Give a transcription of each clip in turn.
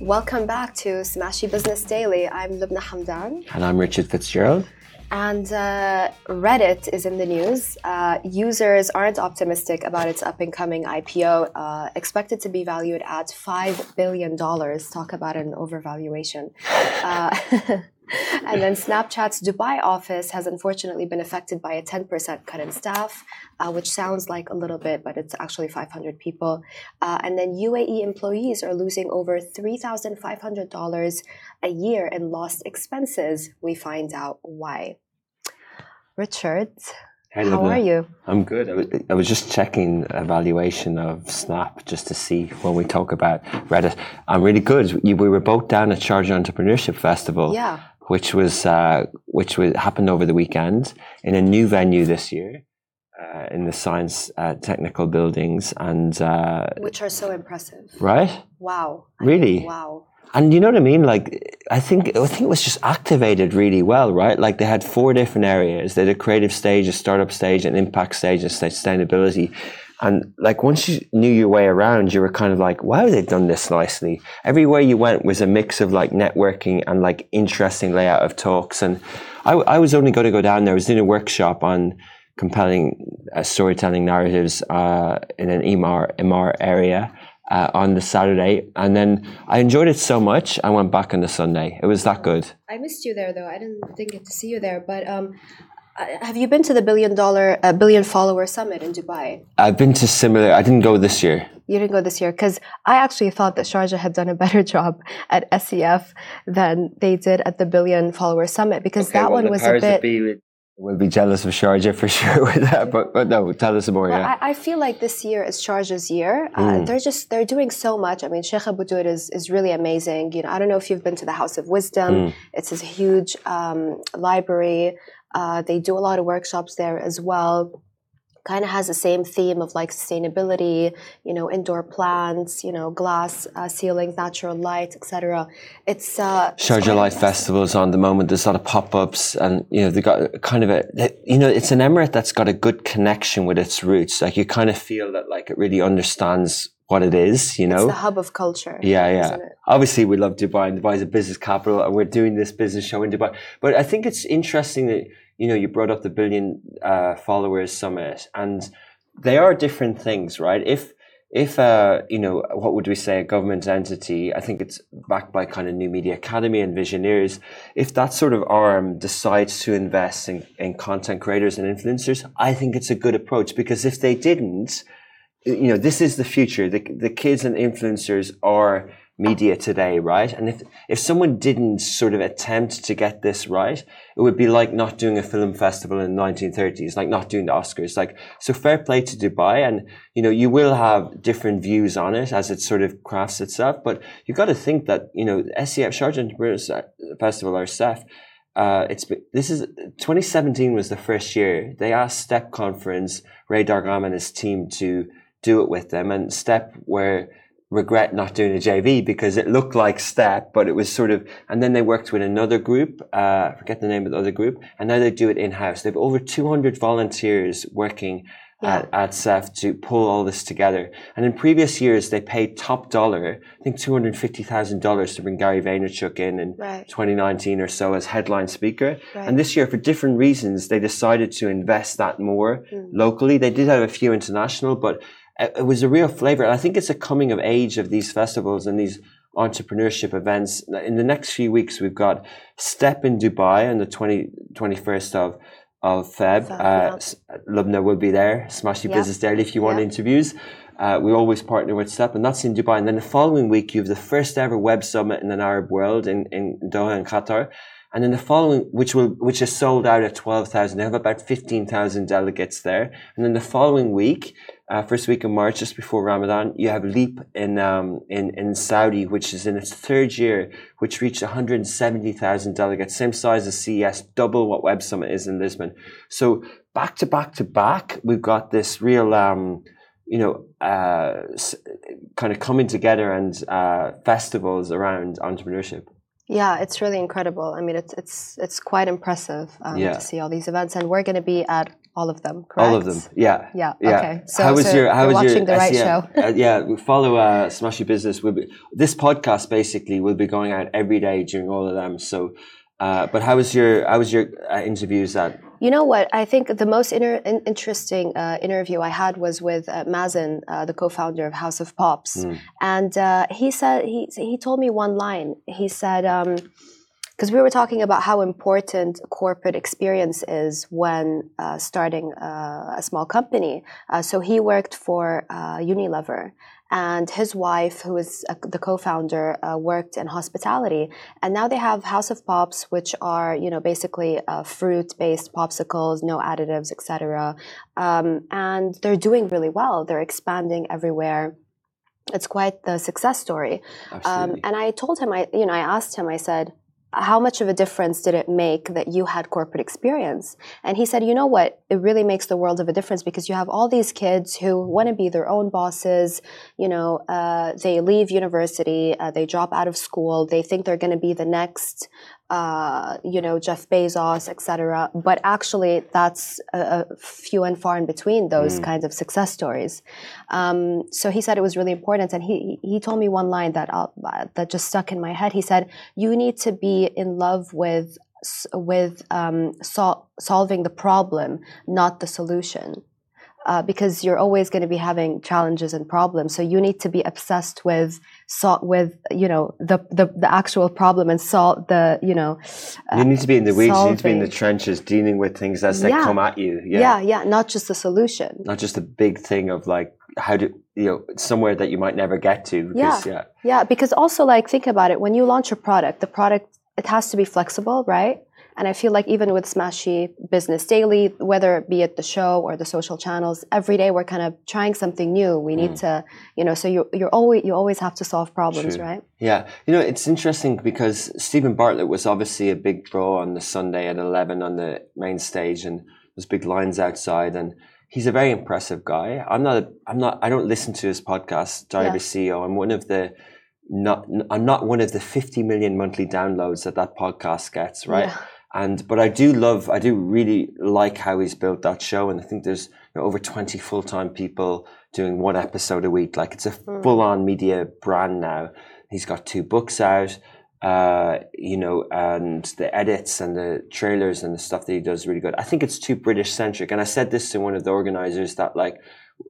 Welcome back to Smashi Business Daily. I'm Lubna Hamdan. And I'm Richard Fitzgerald. And uh, Reddit is in the news. Uh, users aren't optimistic about its up and coming IPO, uh, expected to be valued at $5 billion. Talk about an overvaluation. And then Snapchat's Dubai office has unfortunately been affected by a 10% cut in staff, uh, which sounds like a little bit, but it's actually 500 people. Uh, and then UAE employees are losing over $3,500 a year in lost expenses. We find out why. Richard, Hey, how are you? I'm good. I was, I was just checking evaluation of Snap just to see when we talk about Reddit. I'm really good. We we were both down at Sharjah Entrepreneurship Festival, Yeah. Which was uh, which was, happened over the weekend in a new venue this year. Uh, in the science uh, technical buildings and uh, Which are so impressive. right Wow. I Really? mean, wow. And you know what I mean? Like, I think I think it was just activated really well, right? Like they had four different areas. They had a creative stage, a startup stage, an impact stage, and sustainability. And like once you knew your way around, you were kind of like, wow, they've done this nicely. Everywhere you went was a mix of like networking and like interesting layout of talks. And I, I was only going to go down there. I was doing a workshop on compelling uh, storytelling narratives uh, in an EMR, MR area uh, on the Saturday. And then I enjoyed it so much, I went back on the Sunday. It was that good. I missed you there, though. I didn't get to see you there. But um, have you been to the billion dollar, uh, billion follower summit in Dubai? I've been to similar, I didn't go this year. You didn't go this year because I actually thought that Sharjah had done a better job at SEF than they did at the billion follower summit because that one was a bit. We'll be jealous of Sharjah for sure with that, but, but no, tell us more. Well, yeah. I, I feel like this year is Sharjah's year. Uh, Mm. they're just they're doing so much. I mean, Sheikha Bodour is is really amazing. You know, I don't know if you've been to the House of Wisdom. Mm. It's a huge um, library. Uh, they do a lot of workshops there as well. Kind of has the same theme of like sustainability, you know, indoor plants, you know, glass uh, ceilings, natural light, etc. It's uh, Sharjah Light impressive. Festival is on the moment. There's a lot of pop-ups, and you know they got kind of a, you know, it's an emirate that's got a good connection with its roots. Like you kind of feel that like it really understands what it is. You know. It's the hub of culture. Yeah, yeah. Obviously, we love Dubai, and Dubai is a business capital, and we're doing this business show in Dubai. But I think it's interesting that you know you brought up the billion uh, followers summit, and they are different things, right? If if uh, you know what would we say a government entity, I think it's backed by kind of New Media Academy and visionaries If that sort of arm decides to invest in, in content creators and influencers, I think it's a good approach because if they didn't, you know, this is the future. The, the kids and influencers are media today, right? And if, if someone didn't sort of attempt to get this right, it would be like not doing a film festival in the 1930s, like not doing the Oscars. Like, so fair play to Dubai. And, you know, you will have different views on it as it sort of crafts itself. But you've got to think that, you know, SEF, Sharjah Entrepreneurs Festival, our staff, uh, it's this is 2017 was the first year they asked Step Conference Ray Dargham and his team to do it with them, and Step were regret not doing a JV because it looked like Step, but it was sort of, and then they worked with another group, uh, I forget the name of the other group, and now they do it in house. They have over 200 volunteers working at, at SEF to pull all this together. And in previous years, they paid top dollar, I think $250,000 to bring Gary Vaynerchuk in in Right. 2019 or so as headline speaker. Right. And this year, for different reasons, they decided to invest that more Mm. locally. They did have a few international, but it it was a real flavor. And I think it's a coming of age of these festivals and these entrepreneurship events. In the next few weeks, we've got Step in Dubai on the 20, 21st of, of Feb. Feb, uh, yeah. Lubna will be there, Smashi Yeah. Business Daily, if you want Yeah. interviews. Uh, we always partner with Step, and that's in Dubai. And then the following week, you have the first ever web summit in an Arab world in, in Doha and Qatar. And then the following, which will, which is sold out at 12,000. They have about 15,000 delegates there. And then the following week, uh, first week of March, just before Ramadan, you have Leap in, um, in, in Saudi, which is in its third year, which reached 170,000 delegates, same size as CES, double what Web Summit is in Lisbon. So back to back to back, we've got this real, um, you know, uh, kind of coming together and uh, festivals around entrepreneurship. Yeah, it's really incredible. I mean, it's it's it's quite impressive um, Yeah. to see all these events, and we're going to be at all of them, correct? All of them. Yeah. Yeah. Yeah. Okay. So, how was so your how you're was watching your the right SEM? show? Uh, yeah, we follow uh, Smashi Business. We'll be, this podcast basically will be going out every day during all of them. So, uh, but how was your how was your uh, interviews at? You know what? I think the most inter- in- interesting uh, interview I had was with uh, Mazen, uh, the co-founder of House of Pops, Mm. and uh, he said he he told me one line. He said. Um, because we were talking about how important corporate experience is when uh, starting uh, a small company. Uh, so he worked for uh, Unilever, and his wife, who is uh, the co-founder, uh, worked in hospitality. And now they have House of Pops, which are you know basically uh, fruit-based popsicles, no additives, etc. Um, and they're doing really well. They're expanding everywhere. It's quite the success story. Um, and I told him, I you know, I asked him, I said, how much of a difference did it make that you had corporate experience? And he said, you know what? It really makes the world of a difference because you have all these kids who want to be their own bosses. You know, uh, they leave university, uh, they drop out of school, they think they're going to be the next, uh, you know, Jeff Bezos, etc. But actually, that's a, a few and far in between those Mm. kinds of success stories. Um, so he said it was really important, and he he told me one line that i that just stuck in my head. He said, "You need to be in love with with um, sol- solving the problem, not the solution." Uh, because you're always going to be having challenges and problems, so you need to be obsessed with so- with you know the, the the actual problem and solve the you know you need to be in the weeds. You need to be in the trenches, dealing with things as they come at you. Yeah. yeah yeah not just the solution Not just a big thing of like how do you know somewhere that you might never get to. Because, yeah. Yeah, because also like think about it. When you launch a product, the product it has to be flexible, right? And I feel like even with Smashi Business Daily, whether it be at the show or the social channels, every day we're kind of trying something new. We need mm. to, you know, so you you're always you always have to solve problems, True. right? Yeah, you know, it's interesting because Steven Bartlett was obviously a big draw on the Sunday at 11 on the main stage and there's big lines outside and he's a very impressive guy. I'm not, a, I'm not, I don't listen to his podcast, Diary a CEO. I'm one of the, not, I'm not one of the 50 million monthly downloads that that podcast gets, right? Yeah. And, but I do love, I do really like how he's built that show. And I think there's you know, over 20 full-time people doing one episode a week. Like it's a Mm. full-on media brand now. He's got two books out, uh, you know, and the edits and the trailers and the stuff that he does is really good. I think it's too British centric. And I said this to one of the organizers that like,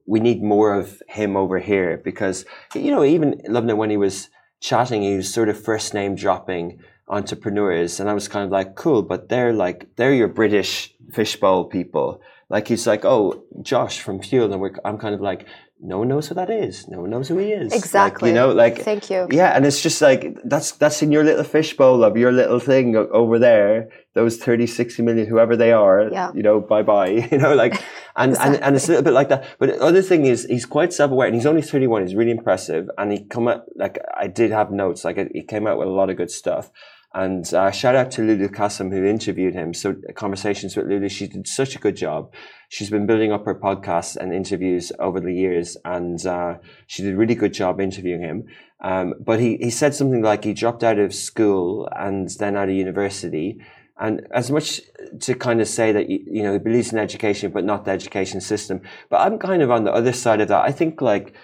we need more of him over here because, you know, even Lubna, when he was chatting, he was sort of first name dropping entrepreneurs. And I was kind of like, cool, but they're like, they're your British fishbowl people. Like he's like, oh, Josh from Huel. And we're, I'm kind of like, no one knows who that is. No one knows who he is. Like, Exactly. you know, like, Thank you. yeah, and it's just like that's that's in your little fishbowl of your little thing over there. Those 30, 60 million, whoever they are, Yeah. you know, bye bye. You know, like, and, and and it's a little bit like that. But the other thing is, he's quite self aware, and he's only thirty one. He's really impressive, and he come out like I did have notes. Like he came out with a lot of good stuff. And uh, shout out to Lulu Kassam who interviewed him. So conversations with Lulu, she did such a good job. She's been building up her podcasts and interviews over the years, and uh, she did a really good job interviewing him. Um, but he, he said something like he dropped out of school and then out of university. And as much to kind of say that, you you know, he believes in education, but not the education system. But I'm kind of on the other side of that. I think like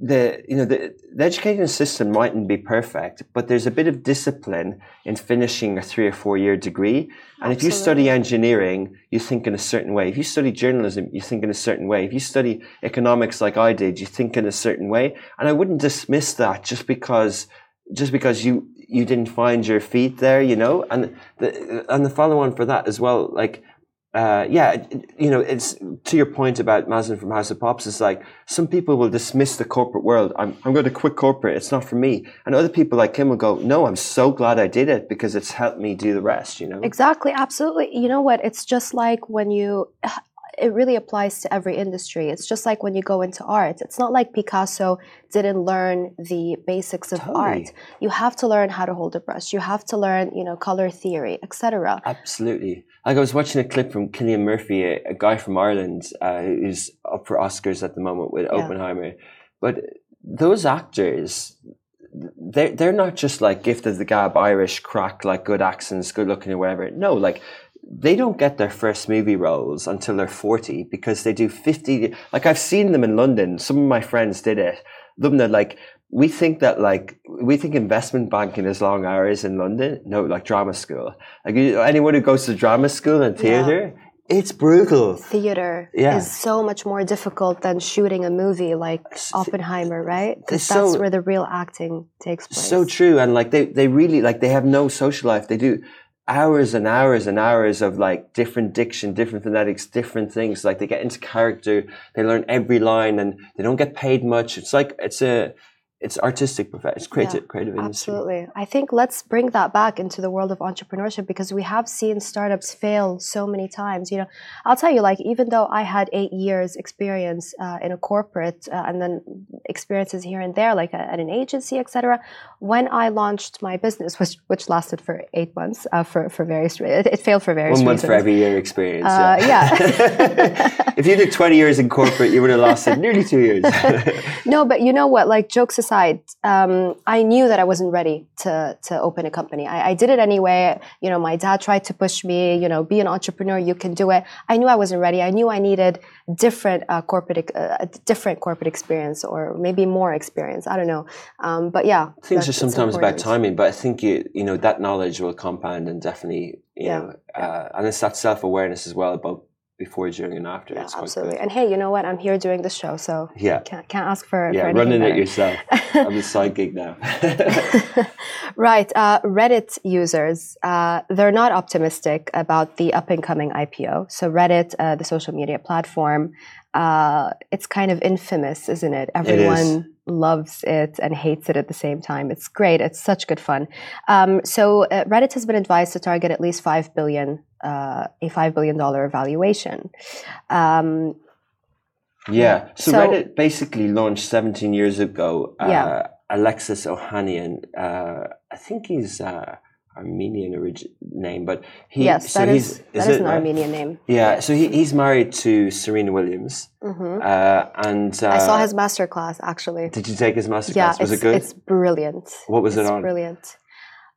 the, you know, the, the education system mightn't be perfect, but there's a bit of discipline in finishing a three or four year degree. And if you study engineering, you think in a certain way. If you study journalism, you think in a certain way. If you study economics like I did, you think in a certain way. And I wouldn't dismiss that just because, just because you, you didn't find your feet there, you know, and the, and the follow on for that as well, like, uh, yeah, you know, it's to your point about Mazen from House of Pops. It's like some people will dismiss the corporate world. I'm, I'm going to quit corporate. It's not for me. And other people like him will go, no, I'm so glad I did it because it's helped me do the rest, you know? Exactly, absolutely. You know what? It's just like when you, it really applies to every industry. It's just like when you go into art. It's not like Picasso didn't learn the basics of Totally. art. You have to learn how to hold a brush. You have to learn, you know, color theory, etc. Absolutely. Like I was watching a clip from Cillian Murphy, a, a guy from Ireland uh, who's up for Oscars at the moment with Yeah. Oppenheimer. But those actors, they're, they're not just like gifted the gab Irish crack, like good accents, good looking or whatever. No, like they don't get their first movie roles until they're 40 because they do 50 like i've seen them in london some of my friends did it them that like we think that like we think investment banking is long hours in london no like drama school like anyone who goes to drama school and theater yeah. It's brutal. Theater yeah. is so much more difficult than shooting a movie like Oppenheimer, right? Because that's so, where the real acting takes place. So true, and like they, they really like they have no social life. They do hours and hours and hours of like different diction, different phonetics, different things. Like they get into character, they learn every line, and they don't get paid much. It's like it's a it's artistic profession, it's creative, yeah, creative industry. Absolutely. I think let's bring that back into the world of entrepreneurship because we have seen startups fail so many times. You know, I'll tell you, like, even though I had eight years experience uh, in a corporate uh, and then experiences here and there, like a, uh, at an agency, etc., when I launched my business, which which lasted for eight months uh, for for various, it, it, failed for various One month reasons. for every year experience. Uh, yeah. yeah. if you did 20 years in corporate, you would have lasted nearly two years. no, but you know what? Like, jokes aside, um, I knew that I wasn't ready to to open a company. I, I, did it anyway. You know, my dad tried to push me. You know, be an entrepreneur. You can do it. I knew I wasn't ready. I knew I needed different uh, corporate, uh, different corporate experience, or maybe more experience. I don't know. Um, but yeah, things are sometimes about timing. But I think you you know that knowledge will compound and definitely you yeah. know, uh, and it's that self awareness as well about before, during, and after. Yeah, absolutely. And hey, you know what? I'm here doing the show, so yeah, can't, can't ask for yeah, for running better. it yourself. I'm a side gig now. right. Uh, Reddit users, uh, they're not optimistic about the up and coming IPO. So Reddit, uh, the social media platform, uh, it's kind of infamous, isn't it? Everyone loves it and hates it at the same time. It's great. It's such good fun. Um, so uh, Reddit has been advised to target at least five billion, uh, a five billion dollar valuation. Um, yeah. So, so, Reddit basically launched 17 years ago. Uh, yeah. Alexis Ohanian, uh, I think he's uh, Armenian origin name, but he yes, so that is, is that is an right? Armenian name. Yeah, so he, he's married to Serena Williams, mm-hmm. uh, and uh, I saw his master class actually. Did you take his master yeah, class? Was it good? It's brilliant. What was it's it on? Brilliant.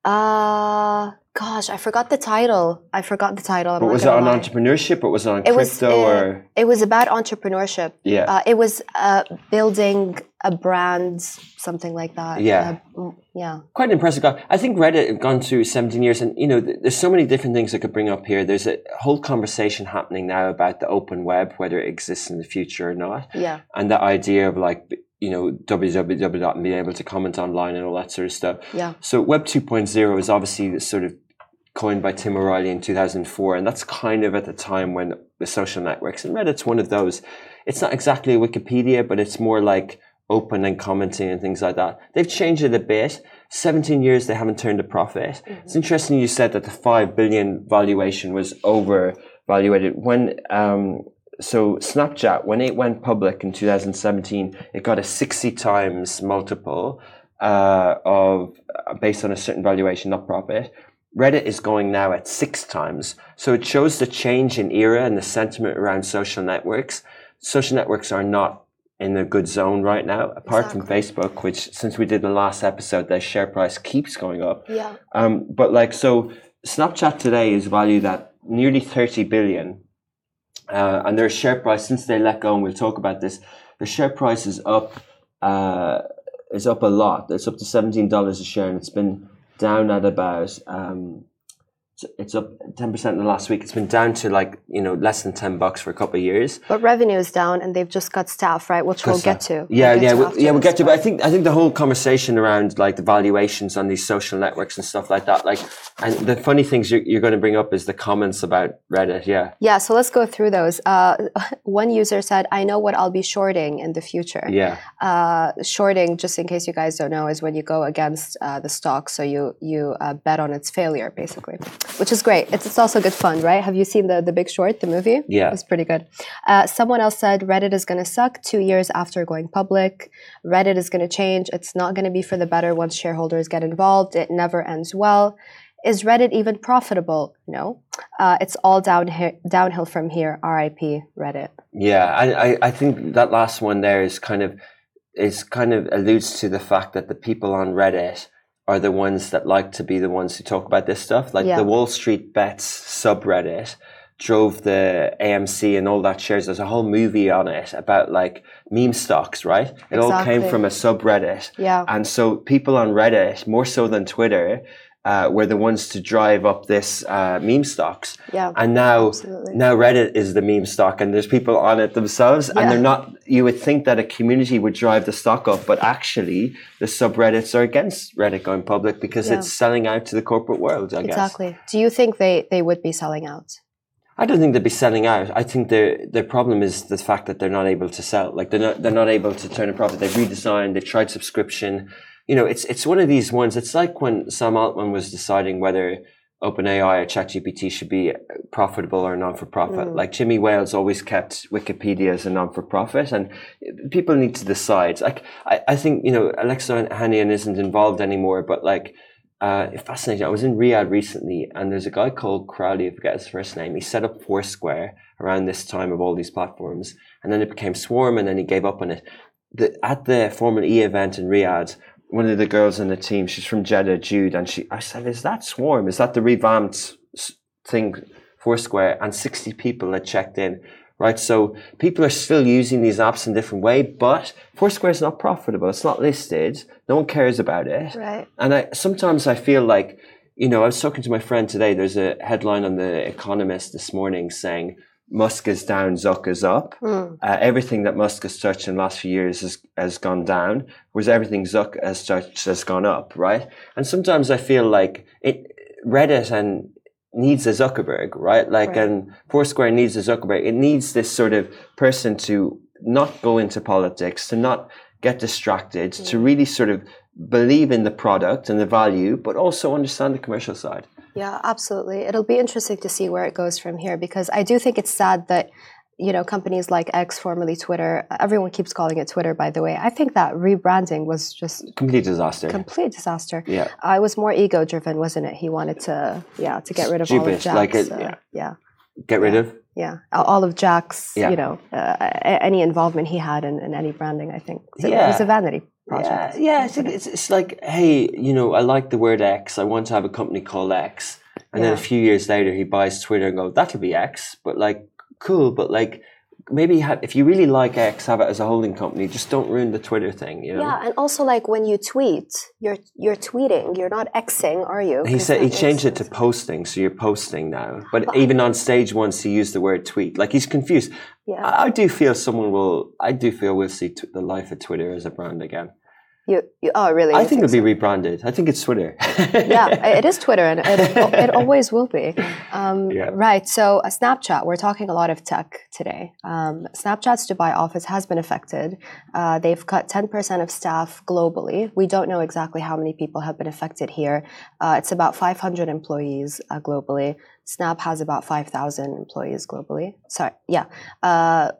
Uh gosh, I forgot the title. I forgot the title. But was it on lie. entrepreneurship or was it on it crypto was, or? It was about entrepreneurship. Yeah. Uh, it was uh, building a brand, something like that. Yeah. Uh, yeah. Quite an impressive guy. I think Reddit have gone through 17 years and, you know, there's so many different things I could bring up here. There's a whole conversation happening now about the open web, whether it exists in the future or not. Yeah. And the idea of like, you know, www and being able to comment online and all that sort of stuff. Yeah. So Web 2.0 is obviously this sort of coined by Tim O'Reilly in 2004. And that's kind of at the time when the social networks and Reddit's one of those. It's not exactly a Wikipedia, but it's more like open and commenting and things like that. They've changed it a bit. 17 years, they haven't turned a profit. Mm-hmm. It's interesting you said that the 5 billion valuation was overvaluated. When, um, so Snapchat, when it went public in 2017, it got a 60 times multiple uh, of uh, based on a certain valuation, not profit. Reddit is going now at six times. So it shows the change in era and the sentiment around social networks. Social networks are not in a good zone right now, apart exactly. from Facebook, which since we did the last episode, their share price keeps going up. Yeah. Um, but like, so Snapchat today is valued at nearly 30 billion. Uh, and their share price, since they let go, and we'll talk about this, their share price is up, uh, is up a lot. It's up to $17 a share and it's been down at about um, it's up 10% in the last week. It's been down to like, you know, less than 10 bucks for a couple of years. But revenue is down and they've just got staff, right? Which we'll get to. Yeah, we'll yeah, we, yeah, we'll get to. But I think, I think the whole conversation around like the valuations on these social networks and stuff like that, like, and the funny things you're, you're going to bring up is the comments about Reddit. Yeah. Yeah. So let's go through those. Uh, one user said, I know what I'll be shorting in the future. Yeah. Uh, shorting, just in case you guys don't know, is when you go against uh, the stock. So you, you uh, bet on its failure, basically, which is great. It's it's also good fun, right? Have you seen the the Big Short, the movie? Yeah, it's pretty good. Uh, someone else said Reddit is going to suck two years after going public. Reddit is going to change. It's not going to be for the better once shareholders get involved. It never ends well. Is Reddit even profitable? No. Uh, it's all downhill downhill from here. R.I.P. Reddit. Yeah, I, I think that last one there is kind of is kind of alludes to the fact that the people on Reddit are the ones that like to be the ones who talk about this stuff. Like Yeah. the Wall Street Bets subreddit drove the AMC and all that shares. There's a whole movie on it about like meme stocks, right? It all came from a subreddit. Yeah. And so people on Reddit, more so than Twitter, uh, were the ones to drive up this uh, meme stocks. Yeah. And now, Absolutely. now Reddit is the meme stock, and there's people on it themselves, Yeah. and they're not. You would think that a community would drive the stock up, but actually, the subreddits are against Reddit going public because Yeah. it's selling out to the corporate world. I guess. Exactly. Do you think they, they would be selling out? I don't think they'd be selling out. I think their their problem is the fact that they're not able to sell. Like they're not they're not able to turn a profit. They've redesigned. They've tried subscription. You know, it's it's one of these ones. It's like when Sam Altman was deciding whether OpenAI or ChatGPT should be profitable or non for profit. Mm. Like Jimmy Wales always kept Wikipedia as a non for profit, and people need to decide. Like I, I think you know Alexis Ohanian isn't involved anymore, but like uh, fascinating. I was in Riyadh recently, and there's a guy called Crowley. I forget his first name. He set up Foursquare around this time of all these platforms, and then it became Swarm, and then he gave up on it. The, at the Formula E event in Riyadh, one of the girls on the team, she's from Jeddah, Jude, and she, I said, "Is that Swarm? Is that the revamped thing, Foursquare?" And sixty people had checked in. Right, so people are still using these apps in different way, but Foursquare is not profitable. It's not listed. No one cares about it. Right. And I sometimes I feel like, you know, I was talking to my friend today. There's a headline on the Economist this morning saying Musk is down, Zuck is up. Mm. Uh, everything that Musk has touched in the last few years has, has gone down, whereas everything Zuck has touched has gone up, right? And sometimes I feel like it, Reddit and needs a Zuckerberg, right? Like, Right. and Foursquare needs a Zuckerberg. It needs this sort of person to not go into politics, to not get distracted, to really sort of believe in the product and the value, but also understand the commercial side. Yeah, absolutely. It'll be interesting to see where it goes from here because I do think it's sad that you know companies like X, formerly Twitter, everyone keeps calling it Twitter. By the way, I think that rebranding was just Complete disaster. complete disaster. yeah. I was more ego driven, wasn't it? He wanted to, yeah, to get rid of all of Jack's. like it- uh, yeah. yeah, Get rid of. yeah, all of Jack's, Yeah. you know, uh, any involvement he had in, in any branding. I think So it was a vanity Yeah, project. yeah. It's, it's, it's like, hey, you know, I like the word X. I want to have a company called X. And then a few years later, he buys Twitter and go, that'll be X. But like, cool. But like, maybe have, if you really like X, have it as a holding company. Just don't ruin the Twitter thing. You know. Yeah, and also like when you tweet, you're you're tweeting. You're not Xing, are you? He said he changed it to posting, so you're posting now. But even on stage once, he used the word tweet. Like he's confused. Yeah. I, I do feel someone will. I do feel we'll see t- the life of Twitter as a brand again. You, you oh really? I think it'll be rebranded. I think it's Twitter. yeah, it is Twitter, and it, it always will be. Um, Yeah. Right. So, uh, Snapchat. We're talking a lot of tech today. Um, Snapchat's Dubai office has been affected. Uh, they've cut 10% of staff globally. We don't know exactly how many people have been affected here. Uh, it's about 500 employees uh, globally. Snap has about 5,000 employees globally. Sorry. Yeah. Uh,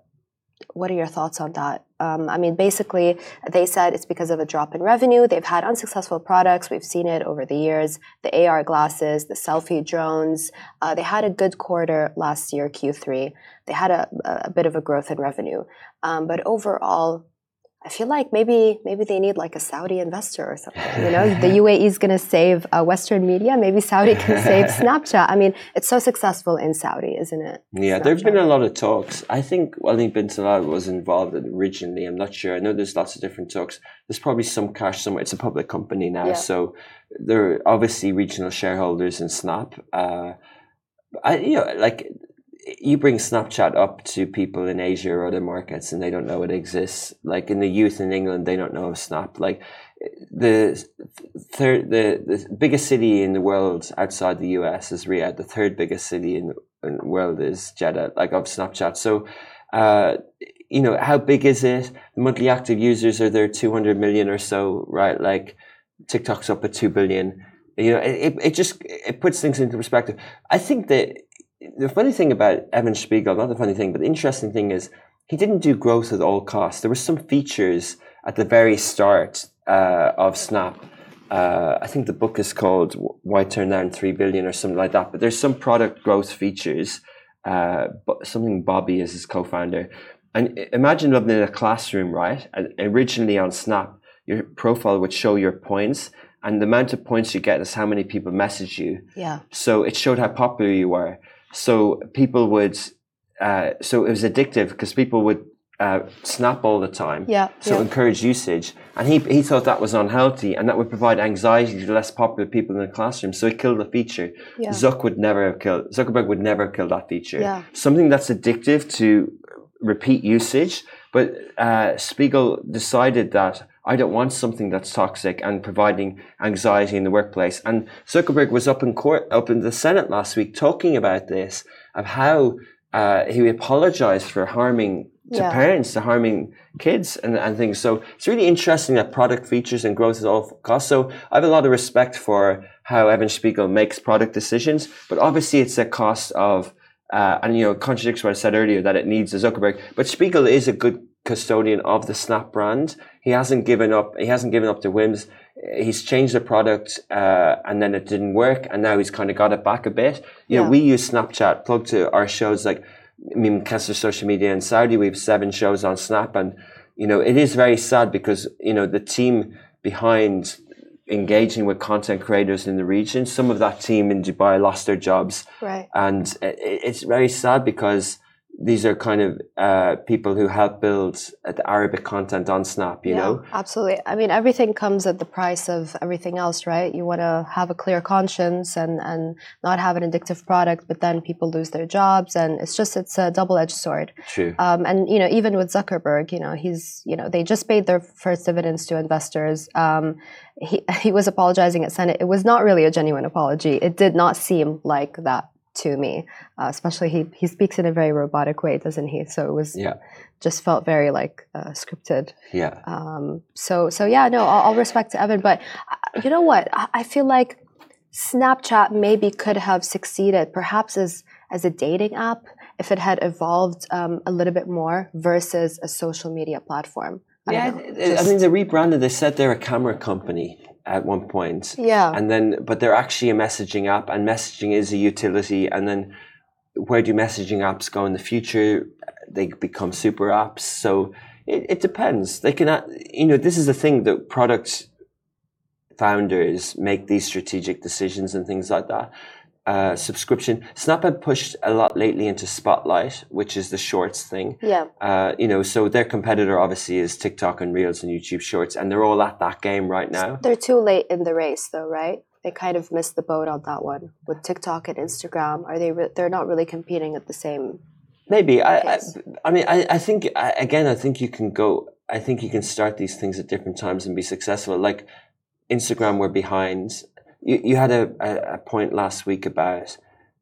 what are your thoughts on that? Um, I mean, basically, they said it's because of a drop in revenue. They've had unsuccessful products. We've seen it over the years. The AR glasses, the selfie drones. Uh, they had a good quarter last year, Q3. They had a, a bit of a growth in revenue. Um, but overall, I feel like maybe maybe they need like a Saudi investor or something. You know, the UAE is going to save uh, Western media. Maybe Saudi can save Snapchat. I mean, it's so successful in Saudi, isn't it? Yeah, there've been a lot of talks. I think Ali bin Talal was involved originally. I'm not sure. I know there's lots of different talks. There's probably some cash somewhere. It's a public company now, Yeah. so there are obviously regional shareholders in Snap. Uh, I, you know, like you bring Snapchat up to people in Asia or other markets, and they don't know it exists. Like in the youth in England, they don't know of Snap. Like the third, the, the biggest city in the world outside the US is Riyadh. The third biggest city in the, in the world is Jeddah, like of Snapchat. So, uh, you know, how big is it? Monthly active users are there 200 million or so, right? Like TikTok's up at 2 billion. You know, it, it just, it puts things into perspective. I think that the funny thing about Evan Spiegel, not the funny thing, but the interesting thing is he didn't do growth at all costs. There were some features at the very start uh, of Snap. Uh, I think the book is called "Why Turn Down Three Billion or something like that. But there's some product growth features. Uh, something Bobby is his co-founder, and imagine living in a classroom, right? And originally on Snap, your profile would show your points, and the amount of points you get is how many people message you. Yeah. So it showed how popular you were. So people would, uh, so it was addictive because people would uh, snap all the time. Yeah. So yeah. encourage usage. And he, he thought that was unhealthy and that would provide anxiety to less popular people in the classroom. So he killed the feature. Yeah. Zuck would never have killed, Zuckerberg would never have killed that feature. Yeah. Something that's addictive to repeat usage. But uh, Spiegel decided that I don't want something that's toxic and providing anxiety in the workplace. And Zuckerberg was up in court, up in the Senate last week talking about this, of how uh, he apologized for harming to Yeah. parents, to harming kids and, and things. So it's really interesting that product features and growth is all cost. So I have a lot of respect for how Evan Spiegel makes product decisions, but obviously it's a cost of, uh, and you know, contradicts what I said earlier that it needs a Zuckerberg. But Spiegel is a good custodian of the Snap brand. He hasn't given up. He hasn't given up to whims. He's changed the product, uh, and then it didn't work, and now he's kind of got it back a bit. You know, Yeah. we use Snapchat, plug to our shows like I mean, Kessler Social Media in Saudi. We have seven shows on Snap, and you know, it is very sad because you know the team behind engaging with content creators in the region. Some of that team in Dubai lost their jobs, Right. and it, it's very sad because these are kind of uh, people who help build uh, the Arabic content on Snap. You yeah, know, absolutely. I mean, everything comes at the price of everything else, right? You want to have a clear conscience and and not have an addictive product, but then people lose their jobs, and it's just it's a double edged sword. true. Um, and you know, even with Zuckerberg, you know, he's you know they just paid their first dividends to investors. Um, he he was apologizing at Senate. It was not really a genuine apology. It did not seem like that to me. Uh, especially he he speaks in a very robotic way, doesn't he? So it was Yeah. just felt very like uh, scripted. yeah, Um, so so yeah, no, all, all respect to Evan, but uh, you know what? I, I feel like Snapchat maybe could have succeeded, perhaps as as a dating app, if it had evolved um, a little bit more versus a social media platform. I yeah. don't know, I- I mean, they rebranded. They said they're a camera company at one point. yeah, and then but they're actually a messaging app and messaging is a utility. And then where do messaging apps go in the future? They become super apps. So it, it depends. They can uh, you know this is the thing that product founders make these strategic decisions and things like that uh, subscription snap had pushed a lot lately into spotlight which is the shorts thing yeah, uh, you know so their competitor obviously is tiktok and reels and youtube shorts and they're all at that game right now they're too late in the race, though, right? They kind of missed the boat on that one with TikTok and Instagram. Are they? Re- they're not really competing at the same. Maybe I, I, I mean, I, I think I, again, I think you can go. I think you can start these things at different times and be successful. Like Instagram, were behind. You, you had a, a, a point last week about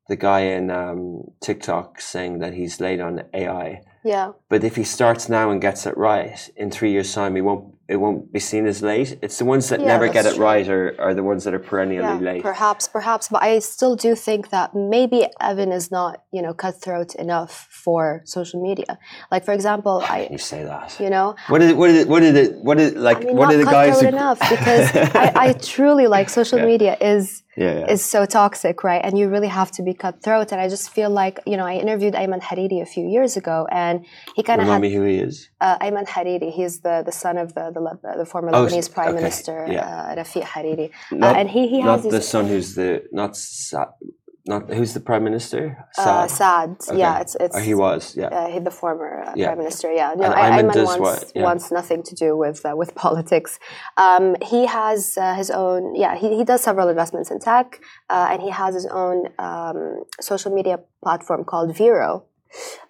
the guy in um, TikTok saying that he's late on AI. Yeah, But if he starts now and gets it right, in three years' time, he won't. It won't be seen as late. It's the ones that Yeah, never get it true. right are, are the ones that are perennially yeah, late. perhaps, perhaps, but I still do think that maybe Evan is not, you know, cutthroat enough for social media. Like, for example, I, you say that. you know, What did it? What did it? What did it? What did like? I mean, what not did the guys? cutthroat who- enough because I, I truly like social Yeah. media is yeah, is so toxic, right? And you really have to be cutthroat. And I just feel like, you know, I interviewed Ayman Hariri a few years ago, and he kind of Remind had me who he is. uh, Ayman Hariri. He's the, the son of the the, Leb- the former Oh, Lebanese prime okay, minister, yeah. uh, Rafiq Hariri. Not, uh, and he, he not has the son who's the not Sa, not who's the prime minister. uh, Saad. Saad. Okay. Yeah, it's it's Or he was. Yeah. uh, he, the former uh, Yeah. prime minister. Yeah, no, I, Ayman wants what? Yeah. wants nothing to do with uh, with politics. Um, he has uh, his own. Yeah, he, he does several investments in tech, uh, and he has his own um, social media platform called Vero.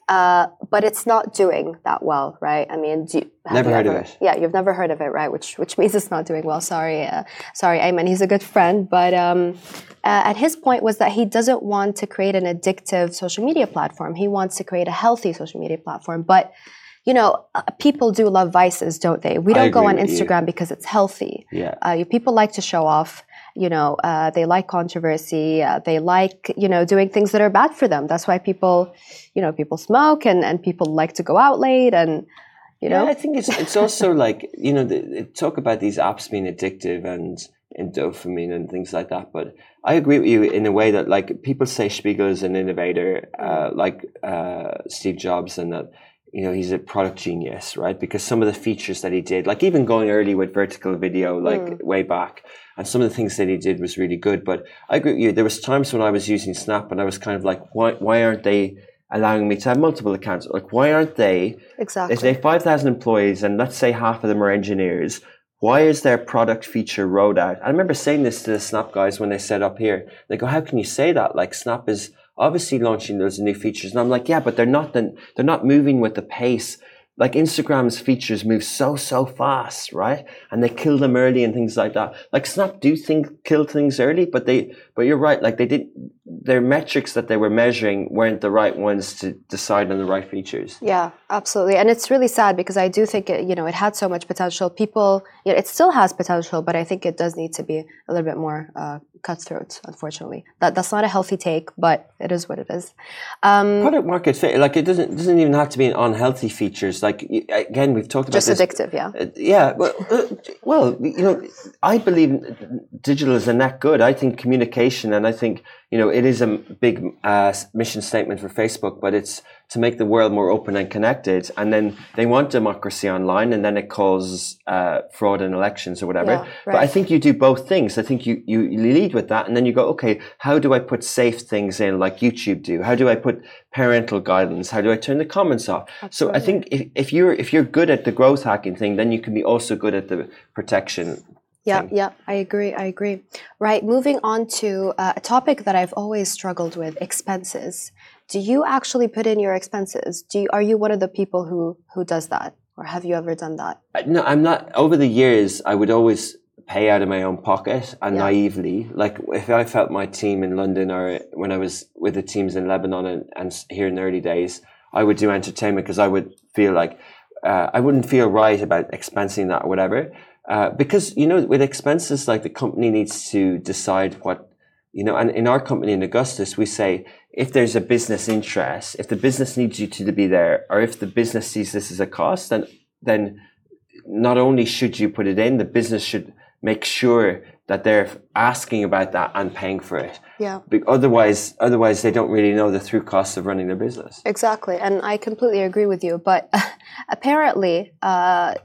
Uh, but it's not doing that well, right? I mean, do you, have Never you heard of it. Yeah, you've never heard of it, right? Which which means it's not doing well. Sorry, uh, sorry, Ayman. He's a good friend, but um, uh, and his point was that he doesn't want to create an addictive social media platform. He wants to create a healthy social media platform. But you know, uh, people do love vices, don't they? We don't go on with you. Instagram because it's healthy. Yeah. Uh, people like to show off. You know, uh, they like controversy. Uh, they like you know doing things that are bad for them. That's why people, you know, people smoke and and people like to go out late and you know. Yeah, I think it's it's also like you know the, talk about these apps being addictive and and dopamine and things like that. But I agree with you in a way that like people say Spiegel is an innovator, uh, like uh, Steve Jobs, and that you know he's a product genius, right? Because some of the features that he did, like even going early with vertical video, like mm. way back, and some of the things that he did was really good. But I agree with you. There was times when I was using Snap, and I was kind of like, why why aren't they allowing me to have multiple accounts? Like, why aren't they? Exactly. If they have five thousand employees, and let's say half of them are engineers. Why is their product feature rolled out? I remember saying this to the Snap guys when they set up here. They go, "How can you say that? Like Snap is obviously launching those new features. And I'm like, yeah, but they're not, the, they're not moving with the pace. Like Instagram's features move so, so fast, right? And they kill them early and things like that. Like Snap do think kill things early, but they, but you're right. Like they did, their metrics that they were measuring weren't the right ones to decide on the right features. Yeah, absolutely. And it's really sad because I do think it, you know, it had so much potential. People, you know, it still has potential, but I think it does need to be a little bit more uh, cutthroat, unfortunately. That that's not a healthy take, but it is what it is. Um, Product market fit, like it doesn't doesn't even have to be unhealthy features. Like again, we've talked about just this. addictive, yeah. Uh, yeah, well, uh, well, you know, I believe digital is a net good. I think communication, and I think you know, it is a big uh, mission statement for Facebook, but it's to make the world more open and connected. And then they want democracy online, and then it causes uh, fraud in elections or whatever. Yeah, right. But I think you do both things. I think you, you lead with that, and then you go, okay, how do I put safe things in like YouTube do? How do I put parental guidance? How do I turn the comments off? Absolutely. So I think if, if you're if you're good at the growth hacking thing, then you can be also good at the protection yeah, thing. yeah, I agree. I agree. Right. Moving on to uh, a topic that I've always struggled with: expenses. Do you actually put in your expenses? Do you, are you one of the people who who does that, or have you ever done that? No, I'm not. Over the years, I would always pay out of my own pocket and yeah. naively, like if I felt my team in London or when I was with the teams in Lebanon and, and here in the early days, I would do entertainment because I would feel like uh, I wouldn't feel right about expensing that or whatever. Uh, because you know with expenses like the company needs to decide what you know and in our company in augustus we say if there's a business interest if the business needs you to be there or if the business sees this as a cost then then not only should you put it in the business should make sure that they're asking about that and paying for it. Yeah. otherwise, otherwise they don't really know the through costs of running their business. Exactly, and I completely agree with you. But apparently, uh,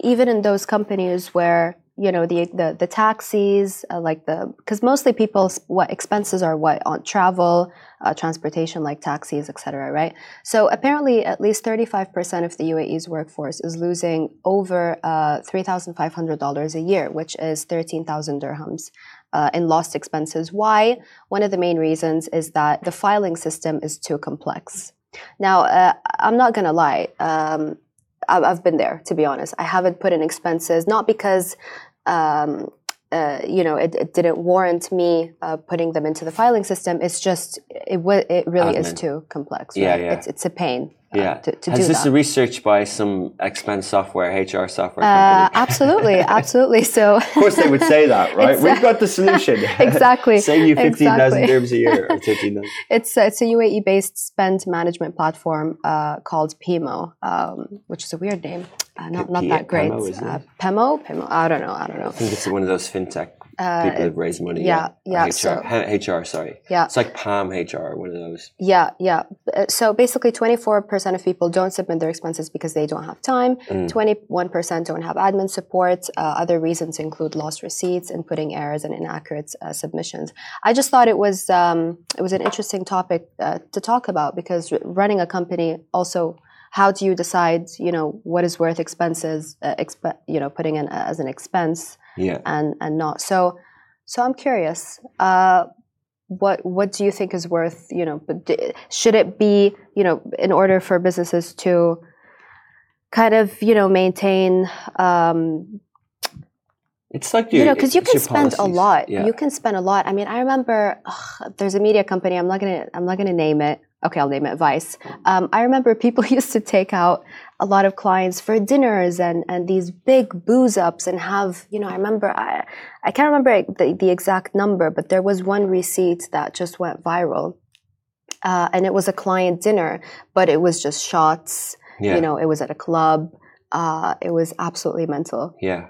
even in those companies where you know the the, the taxis uh, like the because mostly people's what expenses are what on travel uh, transportation like taxis etc right? So apparently at least 35% of the uae's workforce is losing over uh, $3500 a year which is 13000 dirhams uh, in lost expenses. Why? One of the main reasons is that the filing system is too complex. Now uh, i'm not to lie um, I've been there, to be honest. I haven't put in expenses, not because um, uh, you know, it, it, didn't warrant me uh, putting them into the filing system. It's just it it really Admin. is too complex. Right? Yeah, yeah. It's, it's a pain. Uh, yeah. To, to Has this that. a research by some expense software, HR software? Uh, absolutely, absolutely. So of course they would say that, right? We've got the solution. exactly. Save you fifteen thousand exactly. dirhams a year or thirteen It's it's a UAE based spend management platform uh, called Pimo, um, which is a weird name. Uh, not, not that great. Pemo, uh, Pemo, Pemo. I don't know. I don't know. I think it's one of those fintech uh, people that raise money. Yeah, yeah. HR, so, HR, sorry. Yeah. It's like Palm HR, one of those. Yeah, yeah. Uh, so basically, 24% of people don't submit their expenses because they don't have time. Mm. 21% don't have admin support. Uh, other reasons include lost receipts, inputting errors, and inaccurate uh, submissions. I just thought it was um, it was an interesting topic uh, to talk about because running a company also how do you decide you know what is worth expenses uh, exp- you know putting in as an expense yeah. and and not. So so I'm curious. Uh, what what do you think is worth you know? Should it be you know in order for businesses to kind of you know maintain um, it's like your, you know, because you can spend policies. a lot. Yeah. You can spend a lot. I mean, I remember ugh, there's a media company. I'm not gonna. I'm not gonna name it. Okay, I'll name it Vice. Um, I remember people used to take out a lot of clients for dinners and and these big booze ups and have you know. I remember I I can't remember the, the exact number, but there was one receipt that just went viral, uh, and it was a client dinner, but it was just shots. Yeah. You know, it was at a club. Uh, it was absolutely mental. Yeah.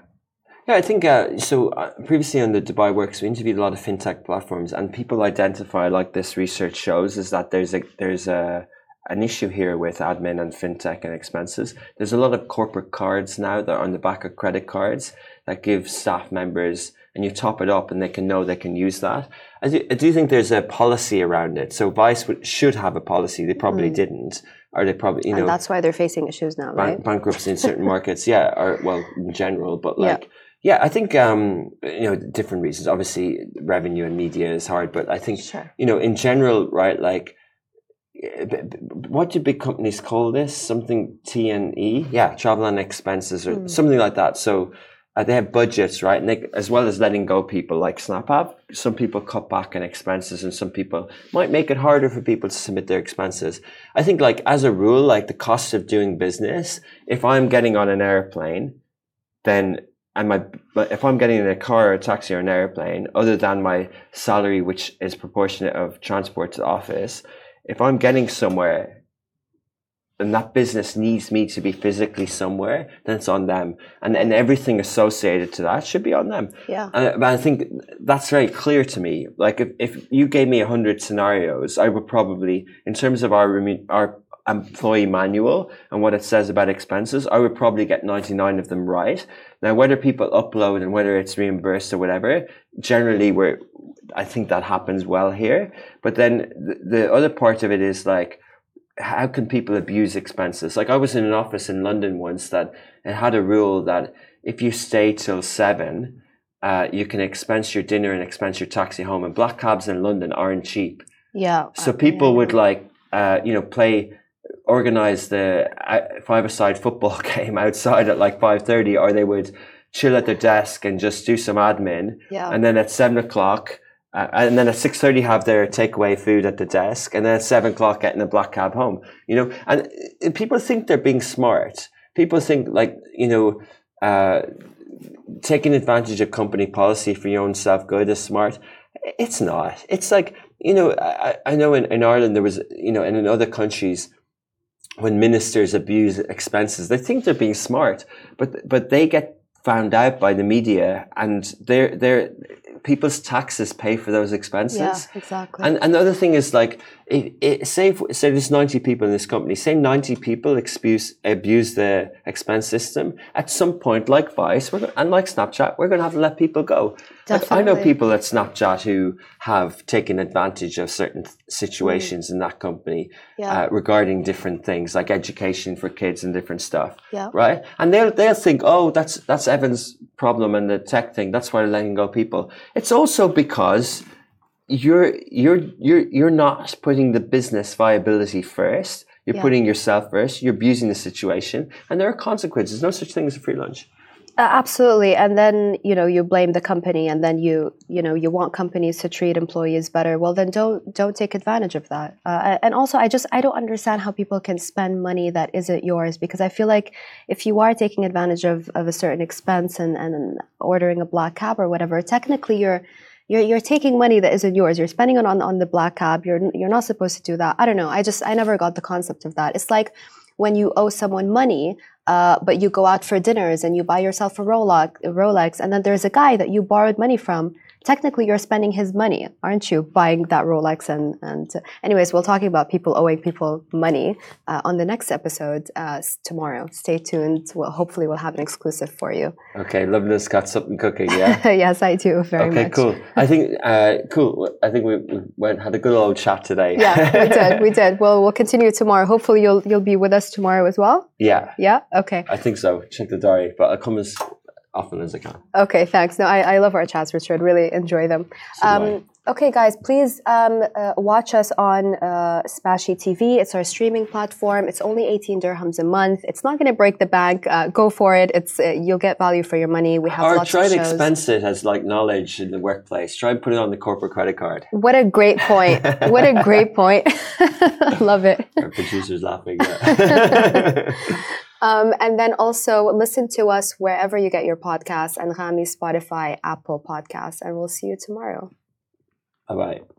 Yeah, I think uh, so. Uh, previously on the Dubai Works, we interviewed a lot of fintech platforms, and people identify, like this research shows, is that there's a there's a an issue here with admin and fintech and expenses. There's a lot of corporate cards now that are on the back of credit cards that give staff members, and you top it up and they can know they can use that. I do, I do think there's a policy around it. So Vice would, should have a policy. They probably mm. didn't. Or they probably, you know. And that's why they're facing issues now, right? bankruptcy in certain markets, yeah, or well, in general, but like, yeah. Yeah, I think um, you know different reasons. Obviously, revenue and media is hard, but I think sure. you know in general, right? Like what do big companies call this? Something TNE? E? Yeah, travel and expenses or mm. something like that. So uh, they have budgets, right? And they, as well as letting go people like SnapApp, some people cut back on expenses and some people might make it harder for people to submit their expenses. I think like as a rule, like the cost of doing business, if I'm getting on an airplane, then and my but if I'm getting in a car or a taxi or an airplane, other than my salary, which is proportionate of transport to the office, if I'm getting somewhere and that business needs me to be physically somewhere, then it's on them. And and everything associated to that should be on them. Yeah. And, but I think that's very clear to me. Like if, if you gave me a hundred scenarios, I would probably, in terms of our, our employee manual and what it says about expenses, I would probably get 99 of them right. Now, whether people upload and whether it's reimbursed or whatever, generally we're, I think that happens well here. But then the, the other part of it is like, how can people abuse expenses? Like I was in an office in London once that it had a rule that if you stay till seven, uh, you can expense your dinner and expense your taxi home. And black cabs in London aren't cheap. Yeah. So people yeah. would like, uh, you know, play organize the uh, five-a-side football game outside at like 5.30 or they would chill at their desk and just do some admin. Yeah. and then at 7 o'clock uh, and then at 6.30 have their takeaway food at the desk and then at 7 o'clock getting a black cab home you know? And people think they're being smart. People think like you know uh, taking advantage of company policy for your own self-good is smart. It's not. It's like you know i, I know in, in ireland there was you know and in other countries when ministers abuse expenses, they think they're being smart, but but they get found out by the media, and they're they're people's taxes pay for those expenses. Yeah, exactly. And another thing is like, it, it, say if, say there's 90 people in this company, say 90 people abuse abuse the expense system. At some point, like Vice, we're, and like Snapchat, we're going to have to let people go. Like, I know people at Snapchat who have taken advantage of certain situations mm. in that company yeah. uh, regarding different things like education for kids and different stuff. Yeah. Right. And they'll they'll think, oh, that's that's Evan's problem and the tech thing. That's why they're letting go people. It's also because you're you're you're you're not putting the business viability first. You're yeah. putting yourself first. You're abusing the situation, and there are consequences. No such thing as a free lunch. Uh, absolutely, and then you know you blame the company, and then you you know you want companies to treat employees better. Well, then don't don't take advantage of that. Uh, and also, I just I don't understand how people can spend money that isn't yours because I feel like if you are taking advantage of, of a certain expense and and ordering a black cab or whatever, technically you're you're, you're taking money that isn't yours. You're spending it on, on the black cab. You're, you're not supposed to do that. I don't know. I just, I never got the concept of that. It's like when you owe someone money, uh, but you go out for dinners and you buy yourself a Rolex, a Rolex, and then there's a guy that you borrowed money from technically you're spending his money, aren't you, buying that Rolex? And, and uh, anyways, we'll talking about people owing people money uh, on the next episode uh, tomorrow. Stay tuned. Well, hopefully we'll have an exclusive for you. Okay, Lovelin's got something cooking, yeah? yes, I do, very okay, much. cool. I think, uh, cool. I think we, we went, had a good old chat today. yeah, we did, we did. Well, we'll continue tomorrow. Hopefully you'll, you'll be with us tomorrow as well. Yeah. Yeah, okay. I think so. Check the diary, but I'll come as often as I can. Okay, thanks. No, I, I love our chats, Richard. Really enjoy them. So um, okay, guys, please um, uh, watch us on uh, Smashi TV. It's our streaming platform. It's only 18 dirhams a month. It's not going to break the bank. Uh, go for it. It's uh, you'll get value for your money. We have or lots try of to shows. expense it as like knowledge in the workplace. Try and put it on the corporate credit card. What a great point! what a great point! love it. Our producer's laughing. Yeah. Um, and then also listen to us wherever you get your podcasts Anghami, Spotify, Apple Podcasts. And we'll see you tomorrow. Bye bye.